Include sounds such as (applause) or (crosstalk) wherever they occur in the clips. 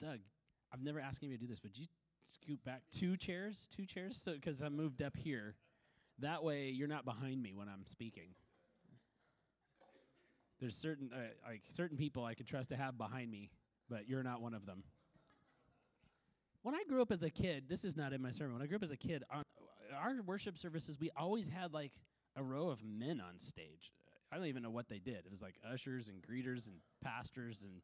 Doug, I've never asked anybody to do this, but you scoot back two chairs, two chairs, so because I moved up here. That way, you're not behind me when I'm speaking. There's certain uh, like certain people I could trust to have behind me, but you're not one of them. When I grew up as a kid, this is not in my sermon. When I grew up as a kid, on our worship services, we always had like a row of men on stage. I don't even know what they did. It was like ushers and greeters and pastors, and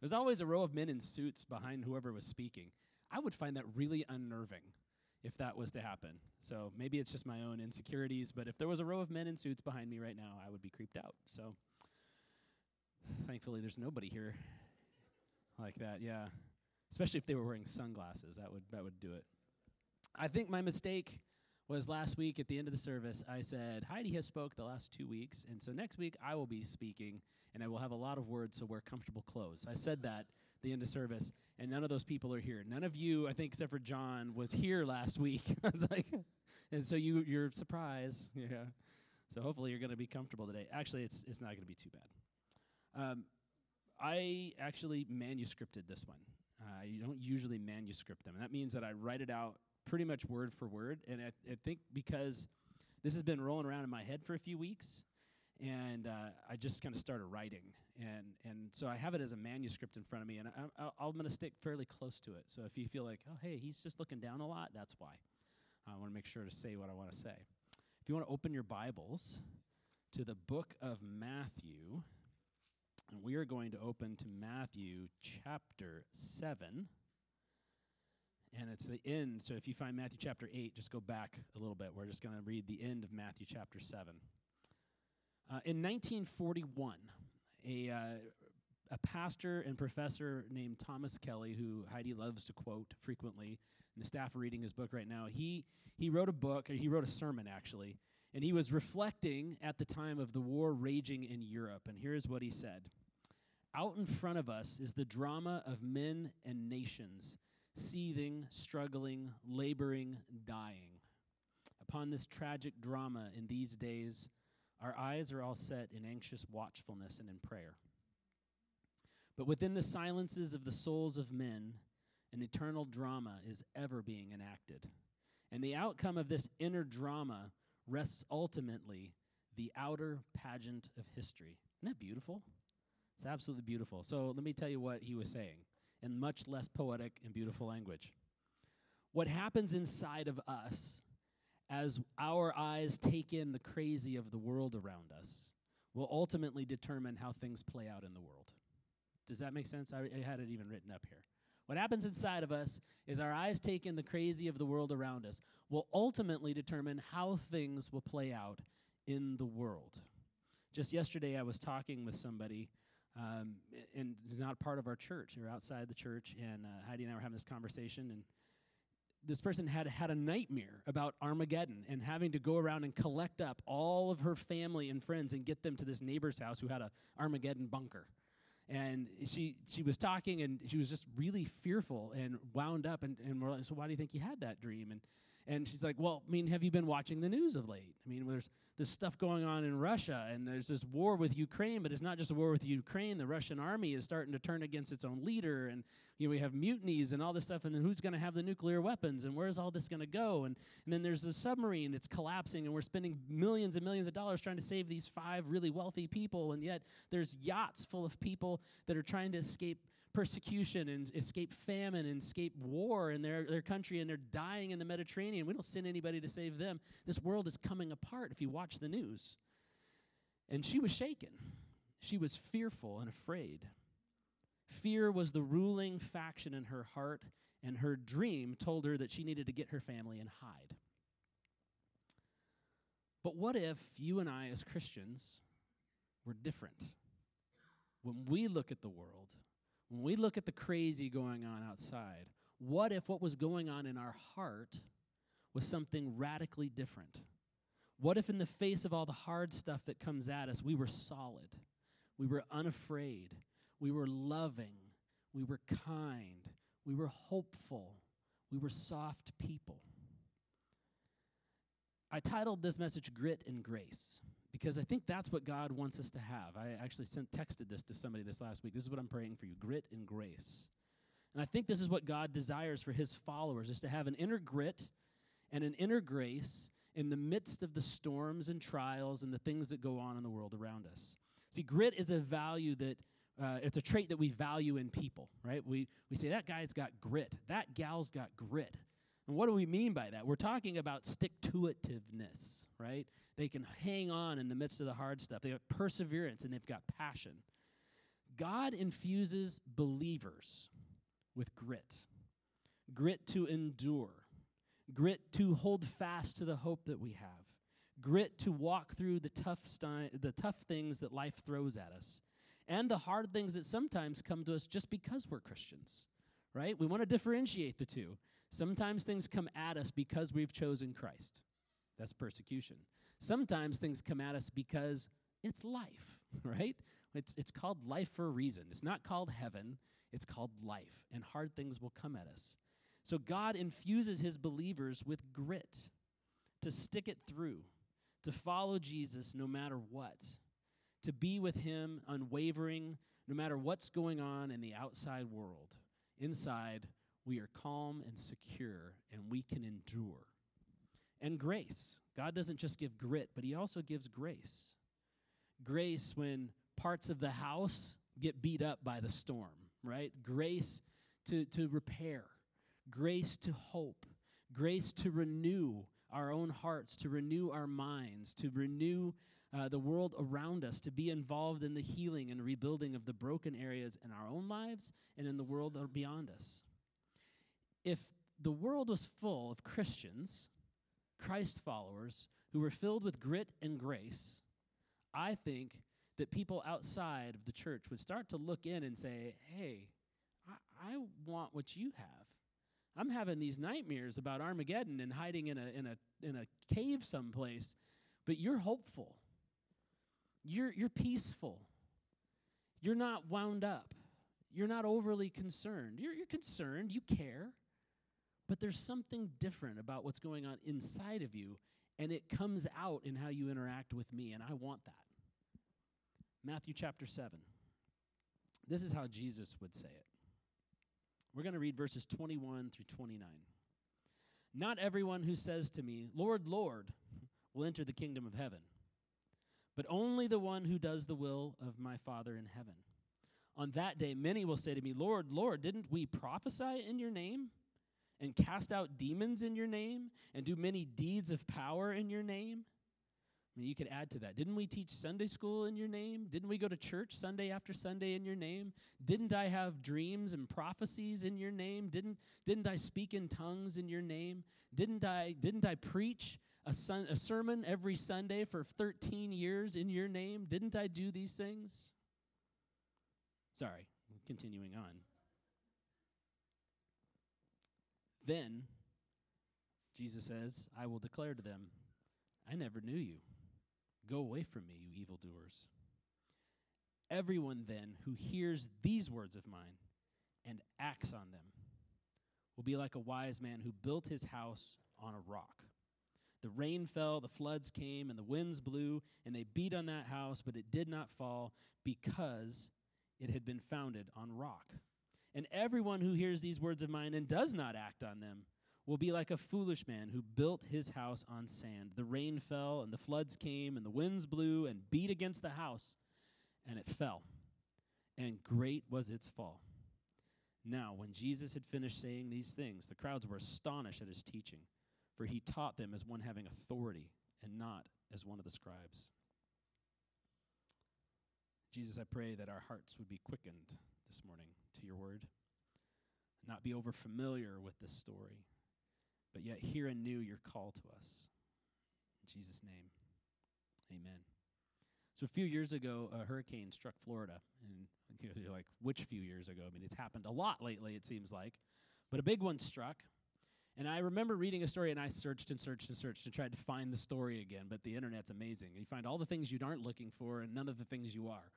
there's always a row of men in suits behind whoever was speaking. I would find that really unnerving if that was to happen. So maybe it's just my own insecurities, but if there was a row of men in suits behind me right now, I would be creeped out. So thankfully, there's nobody here like that. Yeah, especially if they were wearing sunglasses, that would that would do it. I think my mistake was last week at the end of the service. I said Heidi has spoke the last two weeks, and so next week I will be speaking, and I will have a lot of words, so wear comfortable clothes. I said that the end of service, and none of those people are here. None of you, I think, except for John, was here last week. (laughs) I was like, and so you you're surprised, yeah. So hopefully you're going to be comfortable today. Actually, it's it's not going to be too bad. Um, I actually manuscripted this one. Uh, you don't usually manuscript them. And that means that I write it out pretty much word for word. And I, I think because this has been rolling around in my head for a few weeks, and uh, I just kind of started writing, and and so I have it as a manuscript in front of me, and I, I, I'm going to stick fairly close to it. So if you feel like, oh hey, he's just looking down a lot, that's why. I want to make sure to say what I want to say. If you want to open your Bibles to the book of Matthew, and we are going to open to Matthew chapter 7. And it's the end. So if you find Matthew chapter 8, just go back a little bit. We're just going to read the end of Matthew chapter 7. Uh, in 1941, a, uh, a pastor and professor named Thomas Kelly, who Heidi loves to quote frequently, and the staff are reading his book right now, he, he wrote a book, he wrote a sermon actually, and he was reflecting at the time of the war raging in Europe. And here's what he said Out in front of us is the drama of men and nations seething, struggling, laboring, dying. Upon this tragic drama in these days, our eyes are all set in anxious watchfulness and in prayer. But within the silences of the souls of men, an eternal drama is ever being enacted. And the outcome of this inner drama rests ultimately the outer pageant of history. Isn't that beautiful? It's absolutely beautiful. So let me tell you what he was saying in much less poetic and beautiful language. What happens inside of us as our eyes take in the crazy of the world around us will ultimately determine how things play out in the world. Does that make sense? I, I had it even written up here. What happens inside of us is our eyes take in the crazy of the world around us will ultimately determine how things will play out in the world. Just yesterday, I was talking with somebody, um, and it's not part of our church. They're outside the church, and uh, Heidi and I were having this conversation, and this person had had a nightmare about Armageddon and having to go around and collect up all of her family and friends and get them to this neighbor's house who had a Armageddon bunker and she she was talking and she was just really fearful and wound up and, and we're like so why do you think you had that dream and and she's like well i mean have you been watching the news of late? I mean there's this stuff going on in russia and there's this war with ukraine but it's not just a war with ukraine. The russian army is starting to turn against its own leader and you know we have mutinies and all this stuff and then who's going to have the nuclear weapons and where's all this going to go? And, and then there's the submarine that's collapsing and we're spending millions and millions of dollars trying to save these five really wealthy people and yet there's yachts full of people that are trying to escape persecution and escape famine and escape war in their, their country and they're dying in the mediterranean. We don't send anybody to save them. This world is coming apart if you watch the news. And she was shaken. She was fearful and afraid. Fear was the ruling faction in her heart, and her dream told her that she needed to get her family and hide. But what if you and I, as Christians, were different? When we look at the world, when we look at the crazy going on outside, what if what was going on in our heart was something radically different? What if, in the face of all the hard stuff that comes at us, we were solid? We were unafraid. We were loving. We were kind. We were hopeful. We were soft people. I titled this message Grit and Grace because I think that's what God wants us to have. I actually sent texted this to somebody this last week. This is what I'm praying for you: grit and grace. And I think this is what God desires for his followers is to have an inner grit and an inner grace in the midst of the storms and trials and the things that go on in the world around us. See, grit is a value that uh, it's a trait that we value in people, right? We, we say, that guy's got grit, that gal's got grit. And what do we mean by that? We're talking about stick to itiveness, right? They can hang on in the midst of the hard stuff. They have perseverance and they've got passion. God infuses believers with grit grit to endure, grit to hold fast to the hope that we have, grit to walk through the tough, sti- the tough things that life throws at us, and the hard things that sometimes come to us just because we're Christians, right? We want to differentiate the two. Sometimes things come at us because we've chosen Christ. That's persecution. Sometimes things come at us because it's life, (laughs) right? It's, it's called life for a reason. It's not called heaven, it's called life, and hard things will come at us. So God infuses his believers with grit to stick it through, to follow Jesus no matter what, to be with him unwavering no matter what's going on in the outside world. Inside, we are calm and secure, and we can endure. And grace. God doesn't just give grit, but He also gives grace. Grace when parts of the house get beat up by the storm, right? Grace to, to repair, grace to hope, grace to renew our own hearts, to renew our minds, to renew uh, the world around us, to be involved in the healing and rebuilding of the broken areas in our own lives and in the world beyond us. If the world was full of Christians Christ followers who were filled with grit and grace, I think that people outside of the church would start to look in and say, hey, I, I want what you have. I'm having these nightmares about Armageddon and hiding in a, in a, in a cave someplace, but you're hopeful. You're, you're peaceful. You're not wound up. You're not overly concerned. You're, you're concerned. You care. But there's something different about what's going on inside of you, and it comes out in how you interact with me, and I want that. Matthew chapter 7. This is how Jesus would say it. We're going to read verses 21 through 29. Not everyone who says to me, Lord, Lord, will enter the kingdom of heaven, but only the one who does the will of my Father in heaven. On that day, many will say to me, Lord, Lord, didn't we prophesy in your name? And cast out demons in your name and do many deeds of power in your name? I mean, you could add to that. Didn't we teach Sunday school in your name? Didn't we go to church Sunday after Sunday in your name? Didn't I have dreams and prophecies in your name? Didn't, didn't I speak in tongues in your name? Didn't I, didn't I preach a, sun, a sermon every Sunday for 13 years in your name? Didn't I do these things? Sorry, continuing on. Then, Jesus says, I will declare to them, I never knew you. Go away from me, you evildoers. Everyone then who hears these words of mine and acts on them will be like a wise man who built his house on a rock. The rain fell, the floods came, and the winds blew, and they beat on that house, but it did not fall because it had been founded on rock. And everyone who hears these words of mine and does not act on them will be like a foolish man who built his house on sand. The rain fell, and the floods came, and the winds blew and beat against the house, and it fell. And great was its fall. Now, when Jesus had finished saying these things, the crowds were astonished at his teaching, for he taught them as one having authority and not as one of the scribes. Jesus, I pray that our hearts would be quickened this morning to your word, not be over familiar with this story, but yet hear anew your call to us. In Jesus' name, amen. So a few years ago, a hurricane struck Florida, and (laughs) you're like, which few years ago? I mean, it's happened a lot lately, it seems like, but a big one struck. And I remember reading a story, and I searched and searched and searched and tried to find the story again. But the internet's amazing. You find all the things you aren't looking for, and none of the things you are.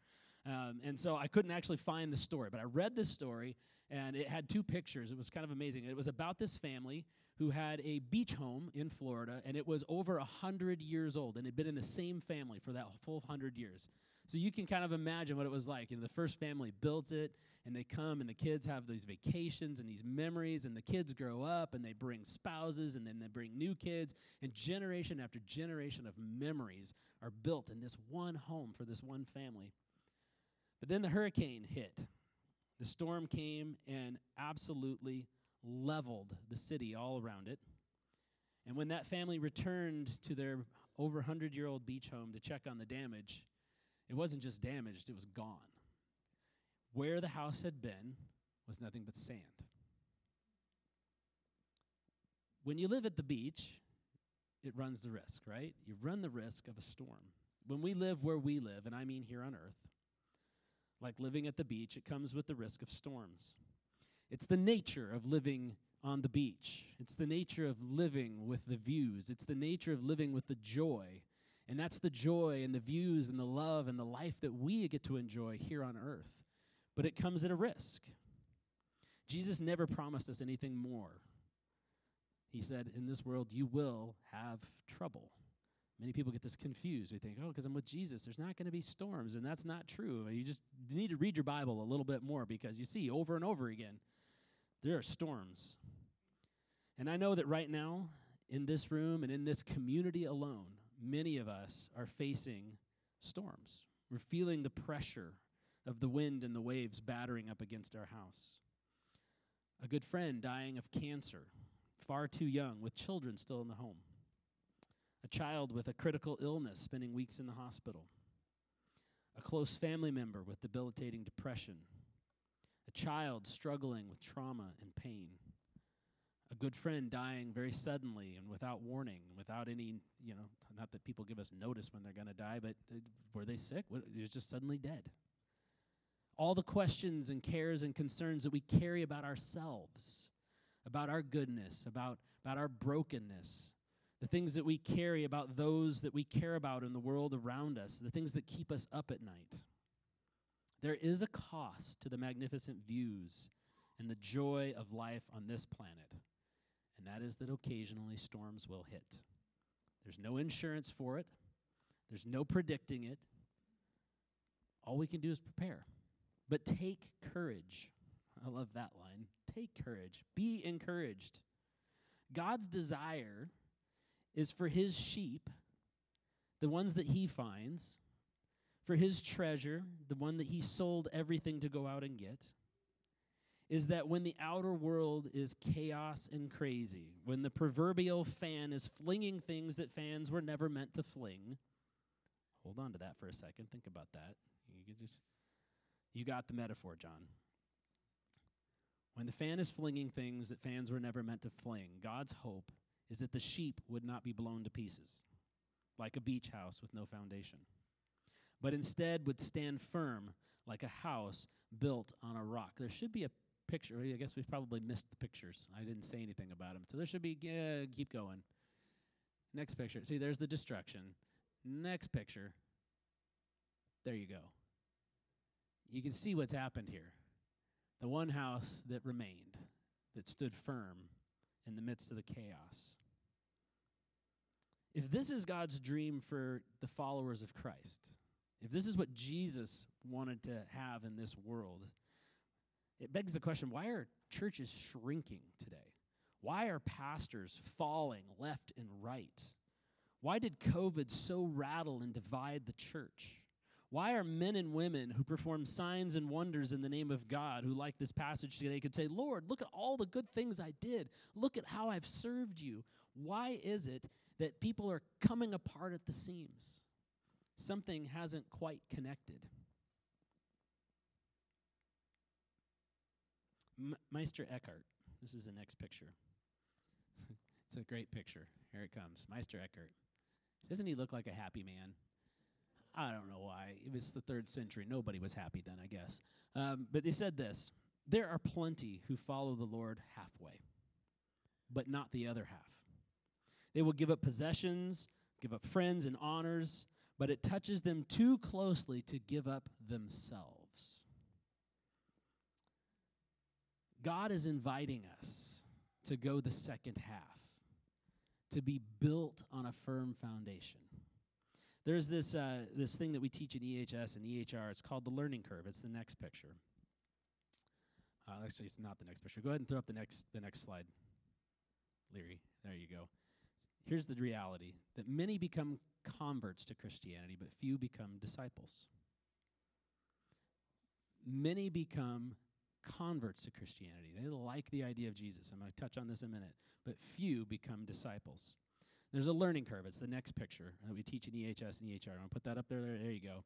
Um, and so I couldn't actually find the story, but I read this story, and it had two pictures. It was kind of amazing. It was about this family who had a beach home in Florida, and it was over a hundred years old, and had been in the same family for that full hundred years. So you can kind of imagine what it was like. You know, the first family built it, and they come, and the kids have these vacations and these memories, and the kids grow up, and they bring spouses, and then they bring new kids, and generation after generation of memories are built in this one home for this one family. But then the hurricane hit. The storm came and absolutely leveled the city all around it. And when that family returned to their over 100 year old beach home to check on the damage, it wasn't just damaged, it was gone. Where the house had been was nothing but sand. When you live at the beach, it runs the risk, right? You run the risk of a storm. When we live where we live, and I mean here on earth, like living at the beach, it comes with the risk of storms. It's the nature of living on the beach. It's the nature of living with the views. It's the nature of living with the joy. And that's the joy and the views and the love and the life that we get to enjoy here on earth. But it comes at a risk. Jesus never promised us anything more. He said, In this world, you will have trouble. Many people get this confused. They think, oh, because I'm with Jesus, there's not going to be storms. And that's not true. You just need to read your Bible a little bit more because you see over and over again there are storms. And I know that right now, in this room and in this community alone, many of us are facing storms. We're feeling the pressure of the wind and the waves battering up against our house. A good friend dying of cancer, far too young, with children still in the home. A child with a critical illness spending weeks in the hospital. A close family member with debilitating depression a child struggling with trauma and pain, a good friend dying very suddenly and without warning, without any, you know, not that people give us notice when they're going to die, but uh, were they sick? They're just suddenly dead. All the questions and cares and concerns that we carry about ourselves, about our goodness, about, about our brokenness, the things that we carry about those that we care about in the world around us, the things that keep us up at night. There is a cost to the magnificent views and the joy of life on this planet, and that is that occasionally storms will hit. There's no insurance for it, there's no predicting it. All we can do is prepare. But take courage. I love that line. Take courage. Be encouraged. God's desire is for his sheep, the ones that he finds, for his treasure, the one that he sold everything to go out and get, is that when the outer world is chaos and crazy, when the proverbial fan is flinging things that fans were never meant to fling, hold on to that for a second. Think about that. You can just you got the metaphor, John. When the fan is flinging things that fans were never meant to fling, God's hope is that the sheep would not be blown to pieces, like a beach house with no foundation but instead would stand firm like a house built on a rock. There should be a picture. I guess we've probably missed the pictures. I didn't say anything about them. So there should be, keep going. Next picture. See, there's the destruction. Next picture. There you go. You can see what's happened here. The one house that remained, that stood firm in the midst of the chaos. If this is God's dream for the followers of Christ, if this is what Jesus wanted to have in this world, it begs the question why are churches shrinking today? Why are pastors falling left and right? Why did COVID so rattle and divide the church? Why are men and women who perform signs and wonders in the name of God, who like this passage today, could say, Lord, look at all the good things I did. Look at how I've served you. Why is it that people are coming apart at the seams? something hasn't quite connected. M- Meister Eckhart, this is the next picture. (laughs) it's a great picture. Here it comes. Meister Eckhart. Doesn't he look like a happy man? I don't know why. It was the third century. Nobody was happy then, I guess. Um, but they said this There are plenty who follow the Lord halfway, but not the other half. They will give up possessions, give up friends and honors, but it touches them too closely to give up themselves. God is inviting us to go the second half, to be built on a firm foundation. There's this, uh, this thing that we teach in EHS and EHR. It's called the learning curve. It's the next picture. Uh, actually, it's not the next picture. Go ahead and throw up the next, the next slide. Leary, there you go. Here's the reality that many become converts to Christianity, but few become disciples. Many become converts to Christianity. They like the idea of Jesus. I'm going to touch on this in a minute, but few become disciples. There's a learning curve. It's the next picture that we teach in EHS and EHR. I'm going to put that up there. There you go.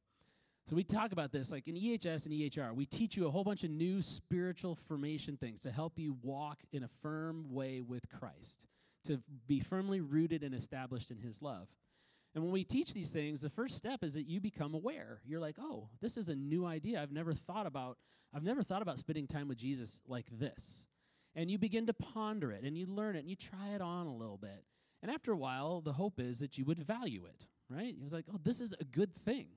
So we talk about this like in EHS and EHR. We teach you a whole bunch of new spiritual formation things to help you walk in a firm way with Christ, to be firmly rooted and established in his love. And when we teach these things, the first step is that you become aware. You're like, "Oh, this is a new idea. I've never thought about I've never thought about spending time with Jesus like this." And you begin to ponder it and you learn it and you try it on a little bit. And after a while, the hope is that you would value it, right? It was like, "Oh, this is a good thing."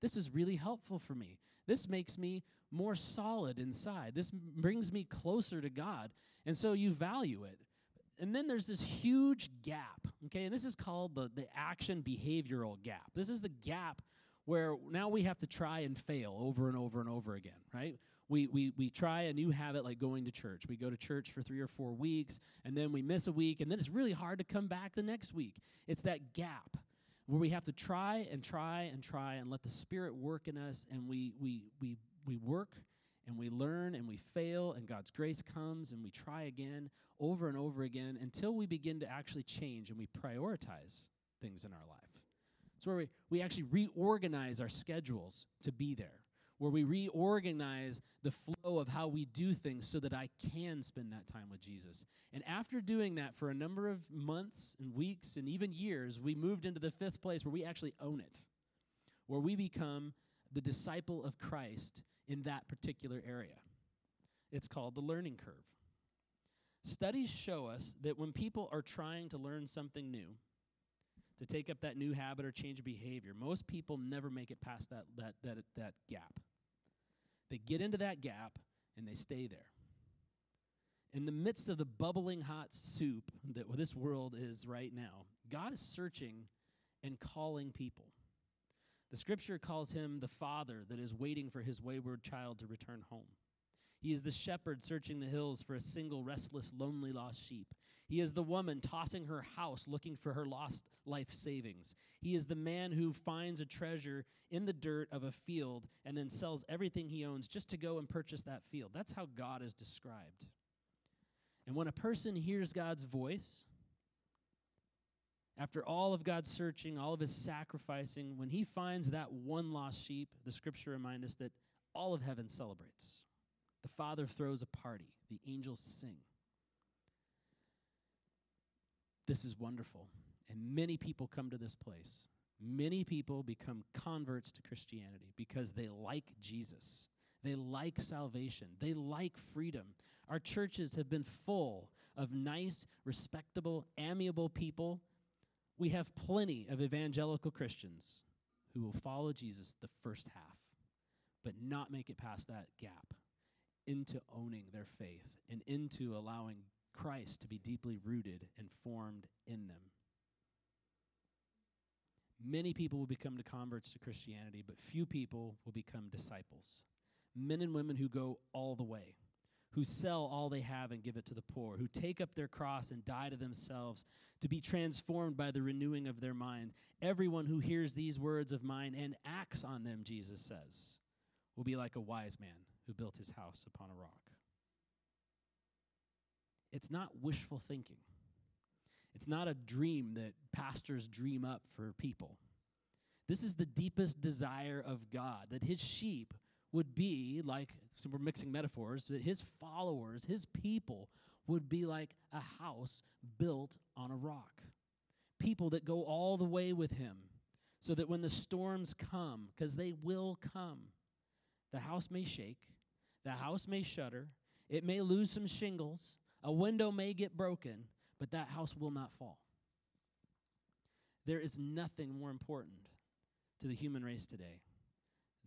This is really helpful for me. This makes me more solid inside. This m- brings me closer to God. And so you value it. And then there's this huge gap, okay? And this is called the, the action behavioral gap. This is the gap where now we have to try and fail over and over and over again, right? We, we, we try a new habit like going to church. We go to church for three or four weeks, and then we miss a week, and then it's really hard to come back the next week. It's that gap where we have to try and try and try and let the Spirit work in us, and we, we, we, we work and we learn and we fail, and God's grace comes, and we try again over and over again until we begin to actually change and we prioritize things in our life. It's where we, we actually reorganize our schedules to be there, where we reorganize the flow of how we do things so that I can spend that time with Jesus. And after doing that for a number of months and weeks and even years, we moved into the fifth place where we actually own it, where we become the disciple of Christ in that particular area. It's called the learning curve. Studies show us that when people are trying to learn something new, to take up that new habit or change behavior, most people never make it past that, that, that, that gap. They get into that gap and they stay there. In the midst of the bubbling hot soup that this world is right now, God is searching and calling people. The scripture calls him the father that is waiting for his wayward child to return home. He is the shepherd searching the hills for a single restless, lonely, lost sheep. He is the woman tossing her house looking for her lost life savings. He is the man who finds a treasure in the dirt of a field and then sells everything he owns just to go and purchase that field. That's how God is described. And when a person hears God's voice, after all of God's searching, all of his sacrificing, when he finds that one lost sheep, the scripture reminds us that all of heaven celebrates. The Father throws a party, the angels sing. This is wonderful. And many people come to this place. Many people become converts to Christianity because they like Jesus. They like salvation. They like freedom. Our churches have been full of nice, respectable, amiable people. We have plenty of evangelical Christians who will follow Jesus the first half, but not make it past that gap into owning their faith and into allowing Christ to be deeply rooted and formed in them. Many people will become the converts to Christianity, but few people will become disciples. Men and women who go all the way, who sell all they have and give it to the poor, who take up their cross and die to themselves to be transformed by the renewing of their mind. Everyone who hears these words of mine and acts on them, Jesus says, will be like a wise man who built his house upon a rock. It's not wishful thinking. It's not a dream that pastors dream up for people. This is the deepest desire of God that his sheep would be like, so we're mixing metaphors, that his followers, his people, would be like a house built on a rock. People that go all the way with him, so that when the storms come, because they will come, the house may shake, the house may shudder, it may lose some shingles, a window may get broken, but that house will not fall. There is nothing more important to the human race today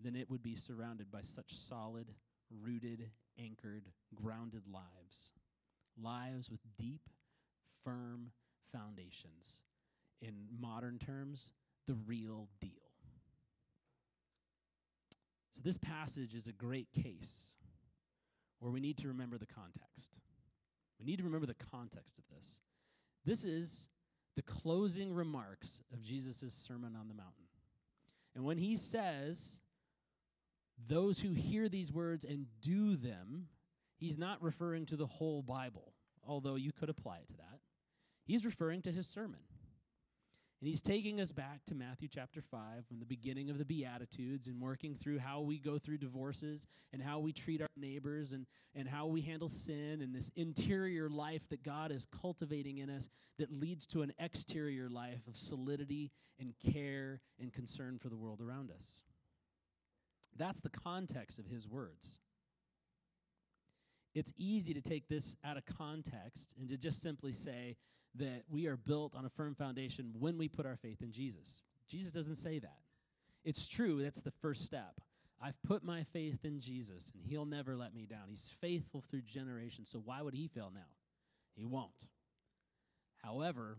than it would be surrounded by such solid, rooted, anchored, grounded lives. lives with deep, firm foundations. In modern terms, the real deal. So, this passage is a great case where we need to remember the context. We need to remember the context of this. This is the closing remarks of Jesus' Sermon on the Mountain. And when he says, those who hear these words and do them, he's not referring to the whole Bible, although you could apply it to that. He's referring to his sermon. And he's taking us back to Matthew chapter 5 from the beginning of the Beatitudes and working through how we go through divorces and how we treat our neighbors and, and how we handle sin and this interior life that God is cultivating in us that leads to an exterior life of solidity and care and concern for the world around us. That's the context of his words. It's easy to take this out of context and to just simply say that we are built on a firm foundation when we put our faith in Jesus. Jesus doesn't say that. It's true, that's the first step. I've put my faith in Jesus, and he'll never let me down. He's faithful through generations, so why would he fail now? He won't. However,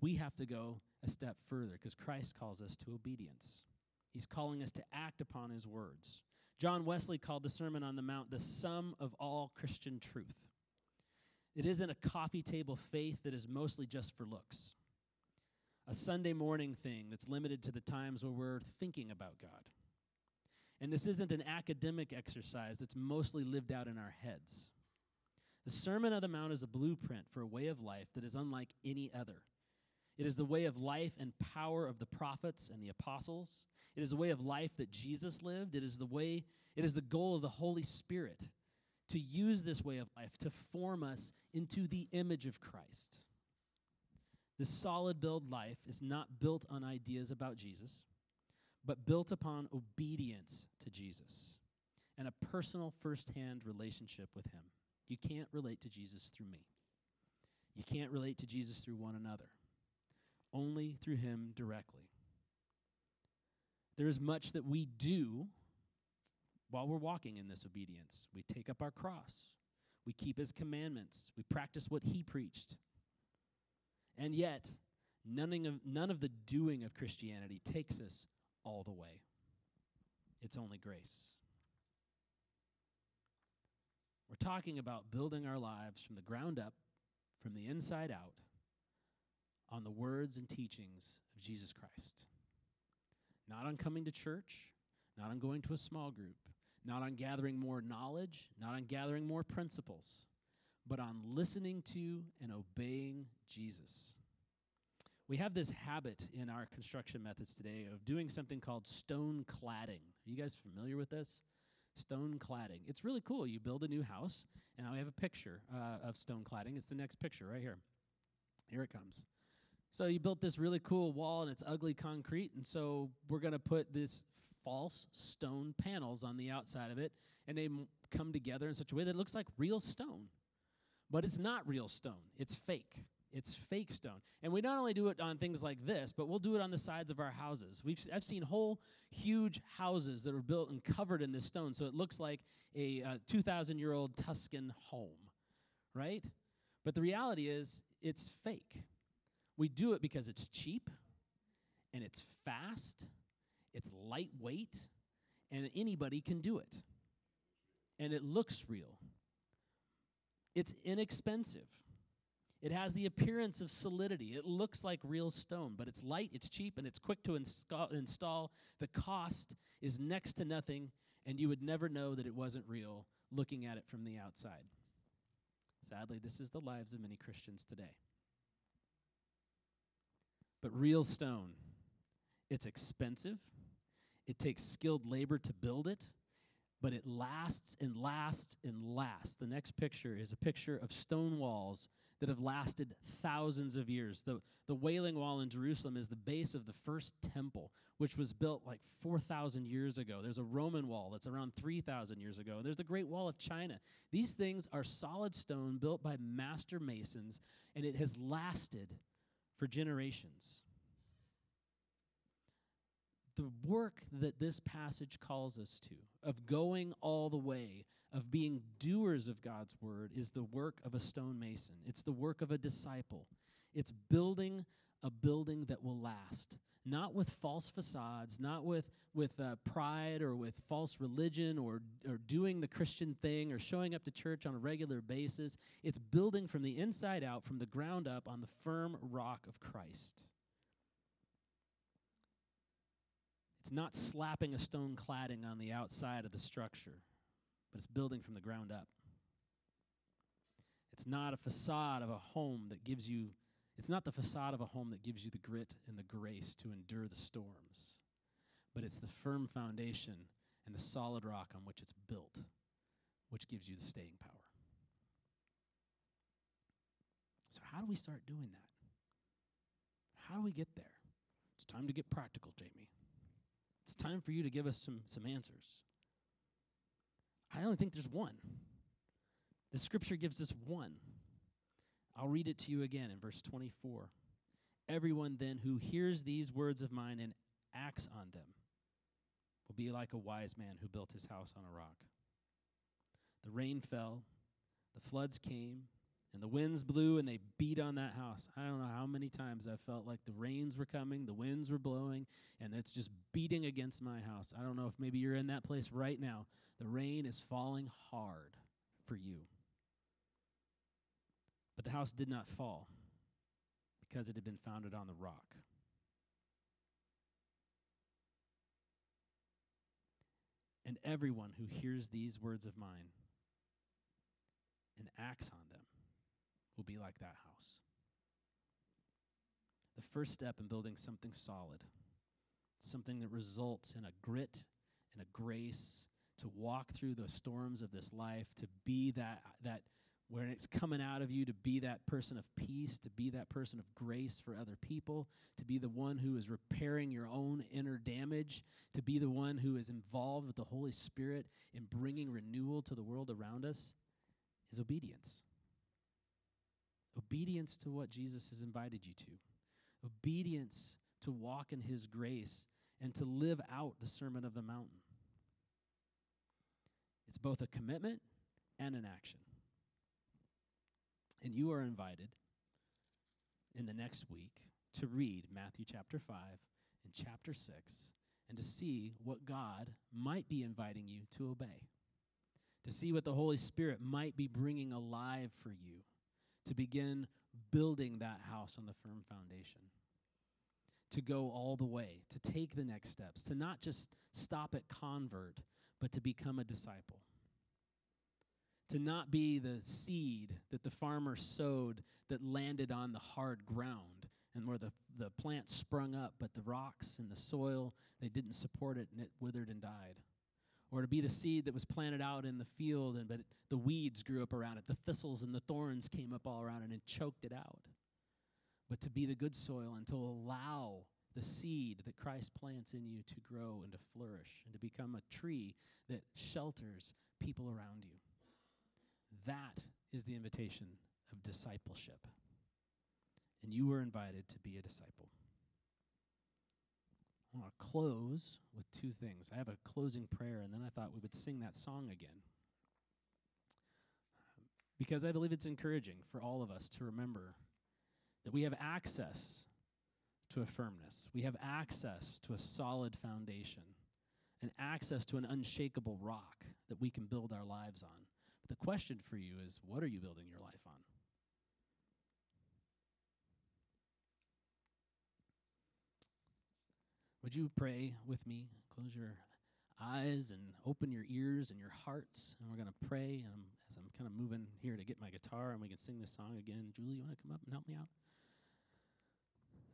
we have to go a step further because Christ calls us to obedience. He's calling us to act upon his words. John Wesley called the Sermon on the Mount the sum of all Christian truth. It isn't a coffee table faith that is mostly just for looks, a Sunday morning thing that's limited to the times where we're thinking about God. And this isn't an academic exercise that's mostly lived out in our heads. The Sermon on the Mount is a blueprint for a way of life that is unlike any other. It is the way of life and power of the prophets and the apostles. It is the way of life that Jesus lived. It is the way, it is the goal of the Holy Spirit to use this way of life to form us into the image of Christ. This solid build life is not built on ideas about Jesus, but built upon obedience to Jesus and a personal firsthand relationship with Him. You can't relate to Jesus through me. You can't relate to Jesus through one another, only through Him directly. There is much that we do while we're walking in this obedience. We take up our cross, we keep his commandments, we practice what he preached. And yet, none of, none of the doing of Christianity takes us all the way. It's only grace. We're talking about building our lives from the ground up, from the inside out, on the words and teachings of Jesus Christ. Not on coming to church, not on going to a small group, not on gathering more knowledge, not on gathering more principles, but on listening to and obeying Jesus. We have this habit in our construction methods today of doing something called stone cladding. Are you guys familiar with this? Stone cladding. It's really cool. You build a new house, and I have a picture uh, of stone cladding. It's the next picture right here. Here it comes. So you built this really cool wall and it's ugly concrete, and so we're going to put this false stone panels on the outside of it, and they come together in such a way that it looks like real stone. But it's not real stone, it's fake. It's fake stone. And we not only do it on things like this, but we'll do it on the sides of our houses. We've, I've seen whole huge houses that are built and covered in this stone, so it looks like a uh, 2,000 year old Tuscan home, right? But the reality is, it's fake. We do it because it's cheap and it's fast, it's lightweight, and anybody can do it. And it looks real. It's inexpensive. It has the appearance of solidity. It looks like real stone, but it's light, it's cheap, and it's quick to install. The cost is next to nothing, and you would never know that it wasn't real looking at it from the outside. Sadly, this is the lives of many Christians today. But real stone, it's expensive, it takes skilled labor to build it, but it lasts and lasts and lasts. The next picture is a picture of stone walls that have lasted thousands of years. The, the Wailing Wall in Jerusalem is the base of the first temple, which was built like 4,000 years ago. There's a Roman wall that's around 3,000 years ago. And there's the Great Wall of China. These things are solid stone built by master masons, and it has lasted for generations. The work that this passage calls us to, of going all the way, of being doers of God's word is the work of a stonemason. It's the work of a disciple. It's building a building that will last, not with false facades, not with with uh, pride or with false religion or or doing the Christian thing or showing up to church on a regular basis. It's building from the inside out, from the ground up, on the firm rock of Christ. It's not slapping a stone cladding on the outside of the structure, but it's building from the ground up. It's not a facade of a home that gives you, it's not the facade of a home that gives you the grit and the grace to endure the storms, but it's the firm foundation and the solid rock on which it's built, which gives you the staying power. So, how do we start doing that? How do we get there? It's time to get practical, Jamie. It's time for you to give us some, some answers. I only think there's one. The scripture gives us one. I'll read it to you again in verse 24. Everyone then who hears these words of mine and acts on them will be like a wise man who built his house on a rock. The rain fell, the floods came, and the winds blew and they beat on that house. I don't know how many times I felt like the rains were coming, the winds were blowing, and it's just beating against my house. I don't know if maybe you're in that place right now. The rain is falling hard for you. But the house did not fall because it had been founded on the rock. And everyone who hears these words of mine and acts on them will be like that house. The first step in building something solid, something that results in a grit and a grace to walk through the storms of this life, to be that that when it's coming out of you to be that person of peace, to be that person of grace for other people, to be the one who is repairing your own inner damage, to be the one who is involved with the Holy Spirit in bringing renewal to the world around us, is obedience. Obedience to what Jesus has invited you to. Obedience to walk in his grace and to live out the Sermon of the Mountain. It's both a commitment and an action. And you are invited in the next week to read Matthew chapter 5 and chapter 6 and to see what God might be inviting you to obey, to see what the Holy Spirit might be bringing alive for you to begin building that house on the firm foundation, to go all the way, to take the next steps, to not just stop at convert, but to become a disciple. To not be the seed that the farmer sowed that landed on the hard ground and where the, the plant sprung up, but the rocks and the soil, they didn't support it and it withered and died or to be the seed that was planted out in the field and but the weeds grew up around it. The thistles and the thorns came up all around it and choked it out. But to be the good soil and to allow the seed that Christ plants in you to grow and to flourish and to become a tree that shelters people around you. That is the invitation of discipleship. And you were invited to be a disciple I want to close with two things. I have a closing prayer, and then I thought we would sing that song again. Because I believe it's encouraging for all of us to remember that we have access to a firmness, we have access to a solid foundation, and access to an unshakable rock that we can build our lives on. But the question for you is what are you building your life on? Would you pray with me? Close your eyes and open your ears and your hearts. And we're going to pray. And I'm, as I'm kind of moving here to get my guitar, and we can sing this song again. Julie, you want to come up and help me out?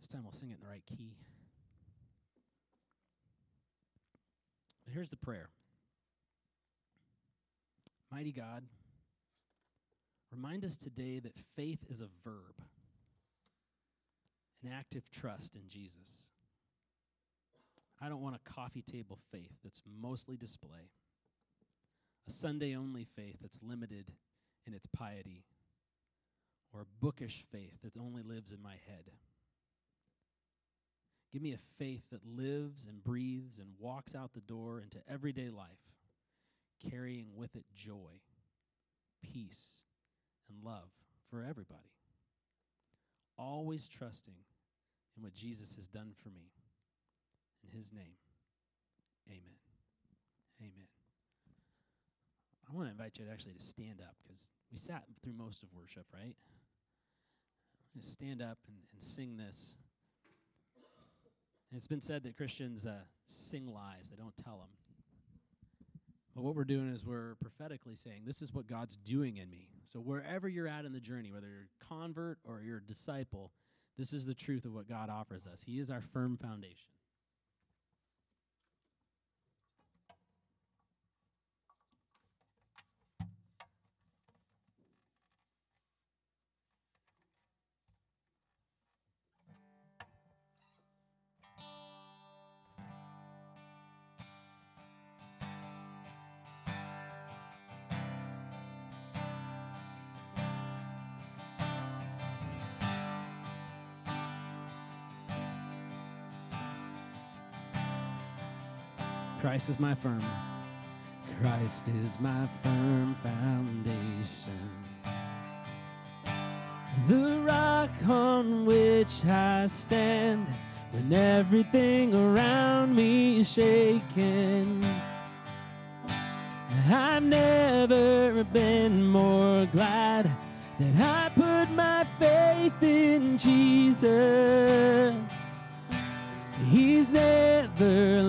This time we'll sing it in the right key. But here's the prayer Mighty God, remind us today that faith is a verb, an active trust in Jesus. I don't want a coffee table faith that's mostly display, a Sunday only faith that's limited in its piety, or a bookish faith that only lives in my head. Give me a faith that lives and breathes and walks out the door into everyday life, carrying with it joy, peace, and love for everybody. Always trusting in what Jesus has done for me. In his name, amen. Amen. I want to invite you to actually to stand up because we sat through most of worship, right? Just stand up and, and sing this. It's been said that Christians uh, sing lies, they don't tell them. But what we're doing is we're prophetically saying, This is what God's doing in me. So wherever you're at in the journey, whether you're a convert or you're a disciple, this is the truth of what God offers us. He is our firm foundation. Christ is my firm. Christ is my firm foundation. The rock on which I stand when everything around me is shaking. I've never been more glad that I put my faith in Jesus. He's never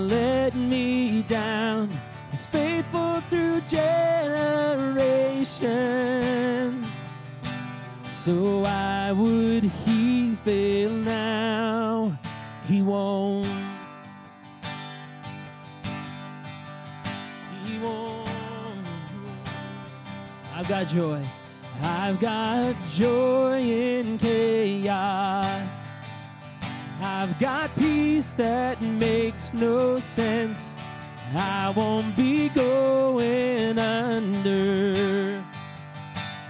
generations. So why would he fail now? He won't. He won't. I've got joy. I've got joy in chaos. I've got peace that makes no sense. I won't be going under.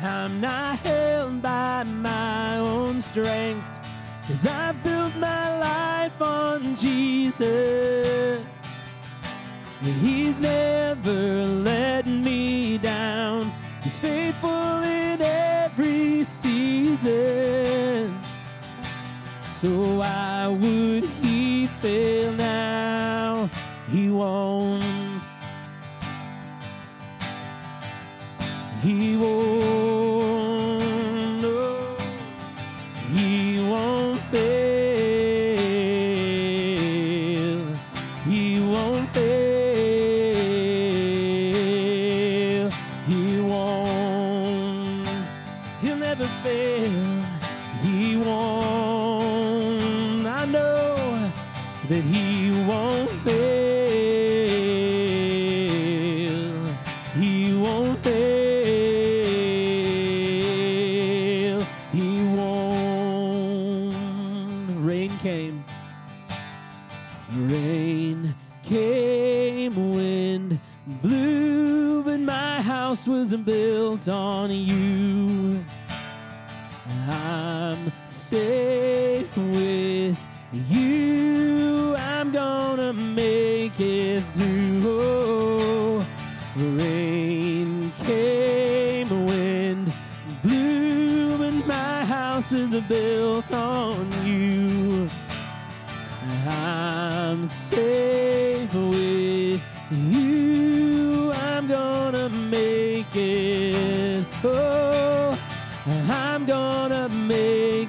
I'm not held by my own strength, cause I've built my life on Jesus. He's never let me down. He's faithful in every season. So why would he fail now?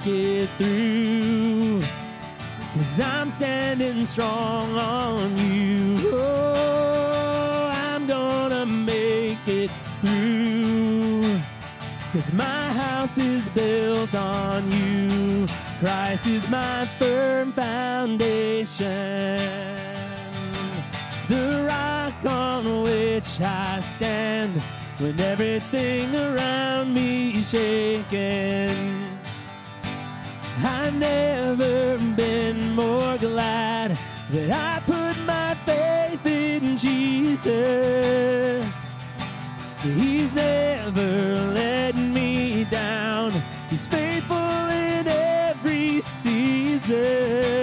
It through. Cause I'm standing strong on you. Oh, I'm gonna make it through. Cause my house is built on you. Christ is my firm foundation. The rock on which I stand when everything around me is shaking. I've never been more glad that I put my faith in Jesus. He's never let me down. He's faithful in every season.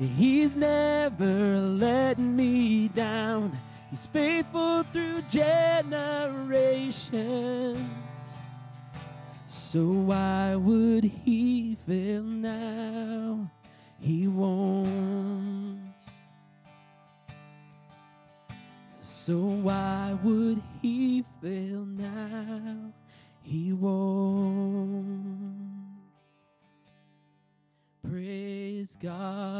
He's never let me down. He's faithful through generations. So why would he fail now? He won't. So why would he fail now? He won't. Praise God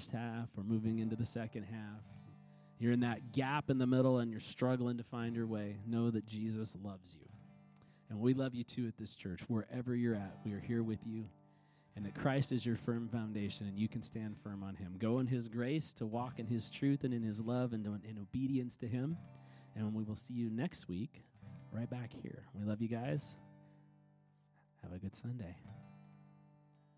first half or moving into the second half, you're in that gap in the middle and you're struggling to find your way, know that Jesus loves you. And we love you too at this church. Wherever you're at, we are here with you. And that Christ is your firm foundation and you can stand firm on Him. Go in His grace to walk in His truth and in His love and in obedience to Him. And we will see you next week right back here. We love you guys. Have a good Sunday.